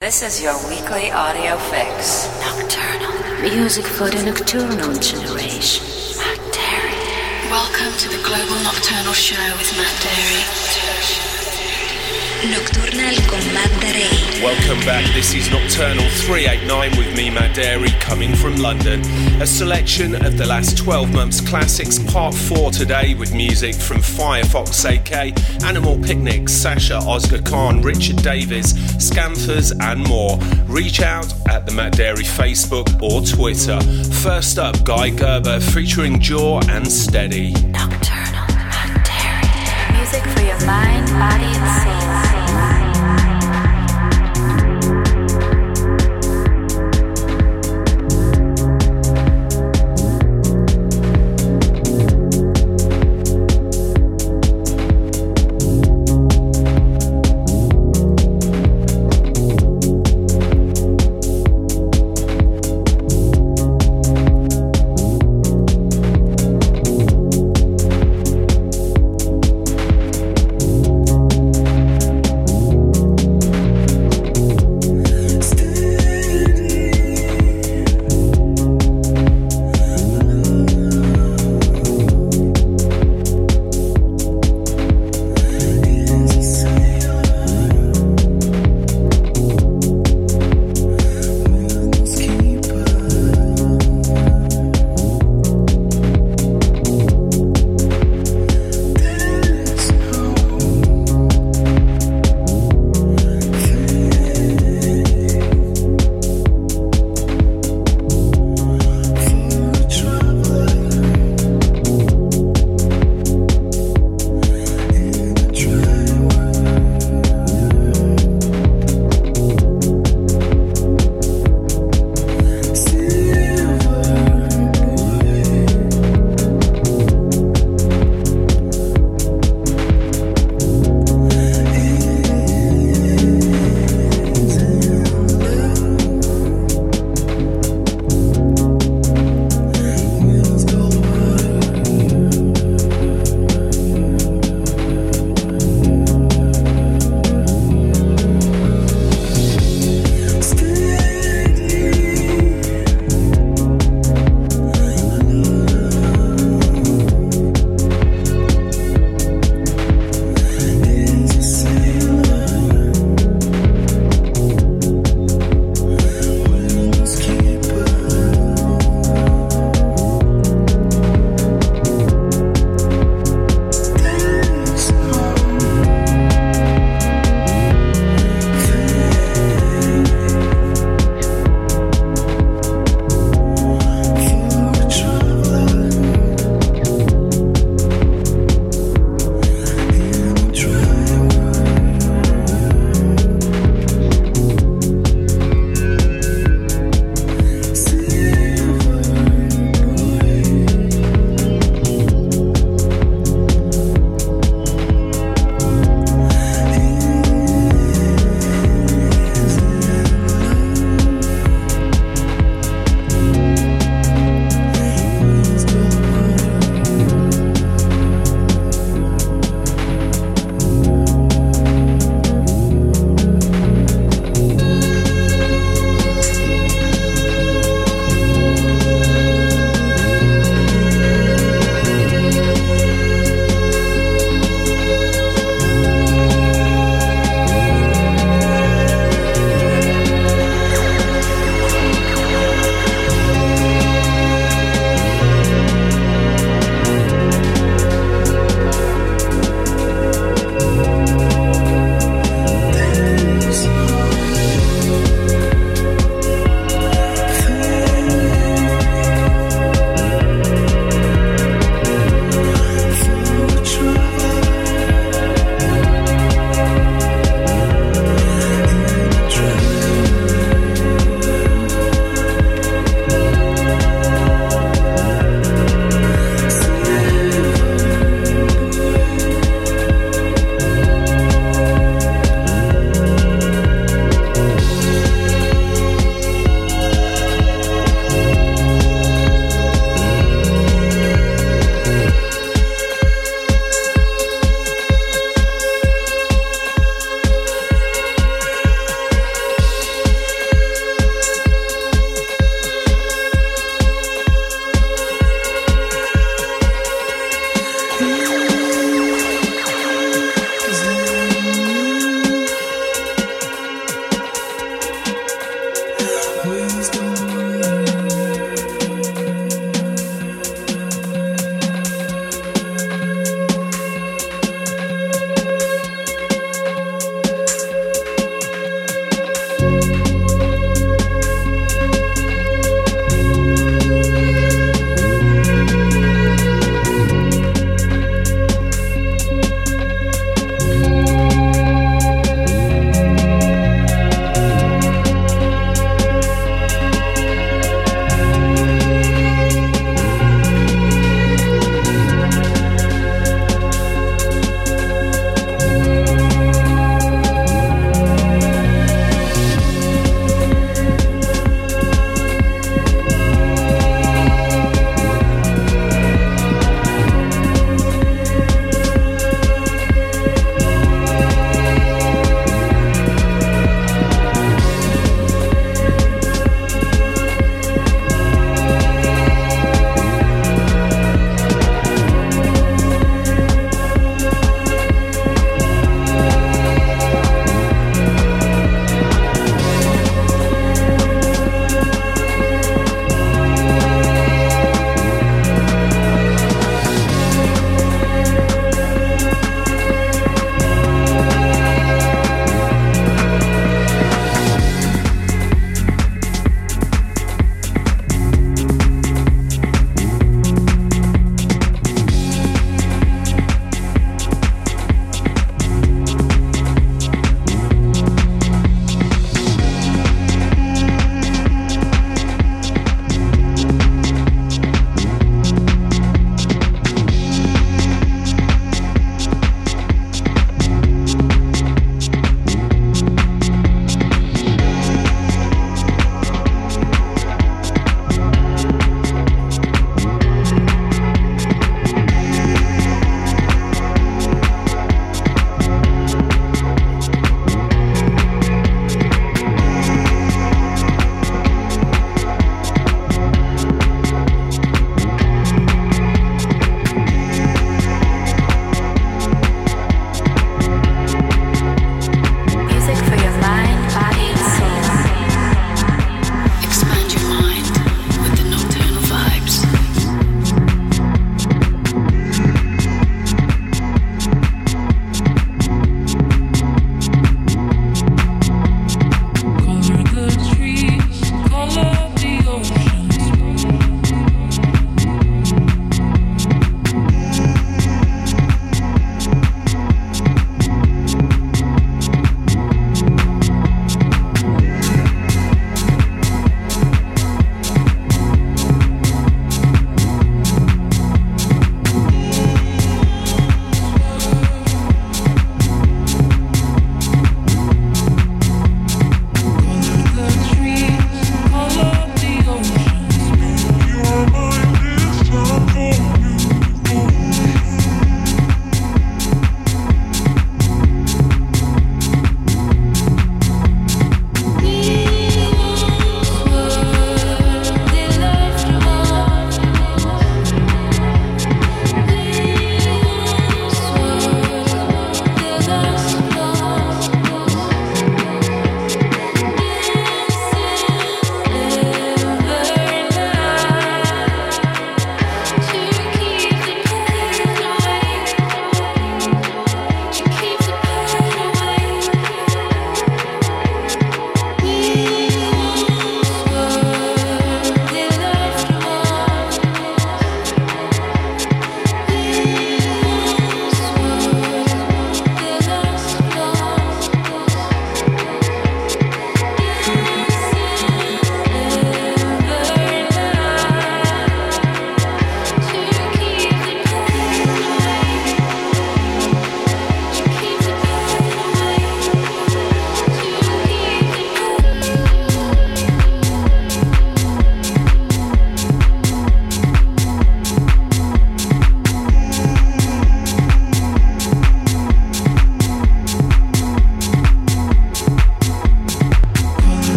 This is your weekly audio fix. Nocturnal. Music for the nocturnal generation. Matt Darey. Welcome to the Global Nocturnal Show with Matt Darey. Nocturnal con Matt Darey. Welcome back. This is Nocturnal 389 with me, Matt Darey, coming from London. A selection of the last 12 months classics, part 4 today, with music from Firefox AK, Animal Picnic, Sasha, Oscar Khan, Richard Davis, Scanthers, and more. Reach out at the Matt Darey Facebook or Twitter. First up, Guy Gerber featuring Jaw and Steady. Nocturnal. Matt Darey. Music for your mind, body, and soul.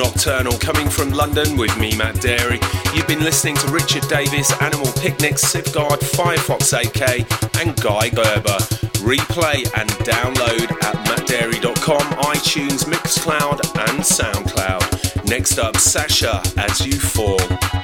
Nocturnal coming from London with me, Matt Darey. You've been listening to Richard Davis, Animal Picnic, Sifgard, Firefox AK, and Guy Gerber. Replay and download at mattdarey.com, iTunes, Mixcloud, and Soundcloud. Next up, Sasha, As You Fall.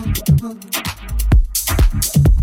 Thank you.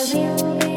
I will.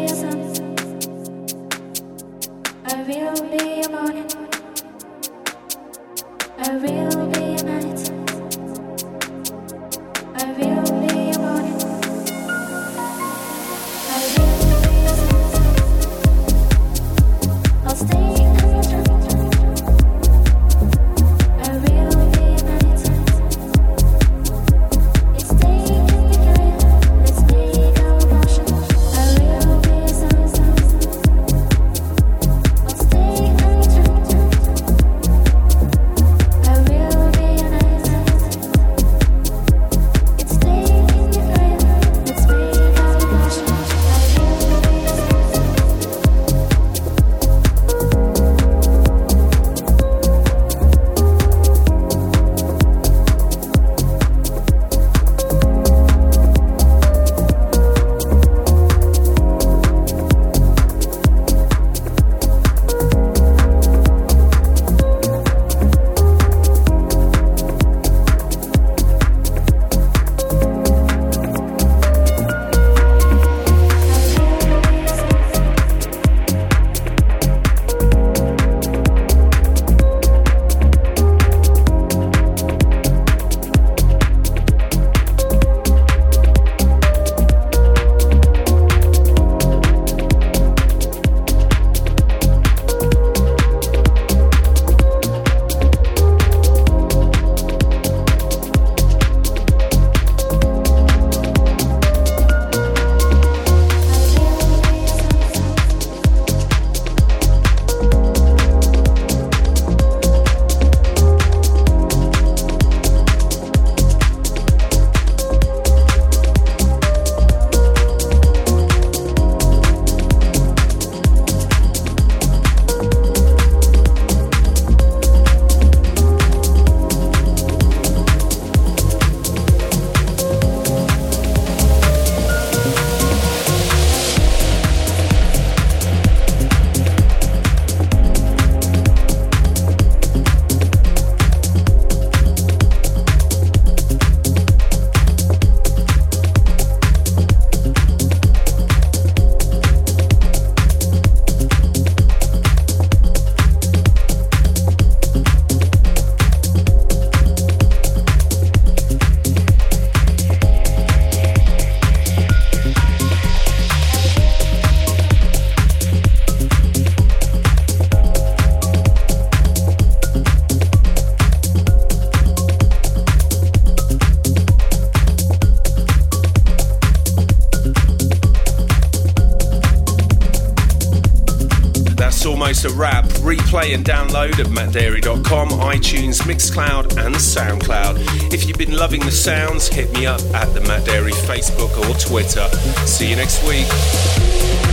Play and download at mattdarey.com, iTunes, Mixcloud, and Soundcloud. If you've been loving the sounds, hit me up at the Matt Darey Facebook or Twitter. See you next week.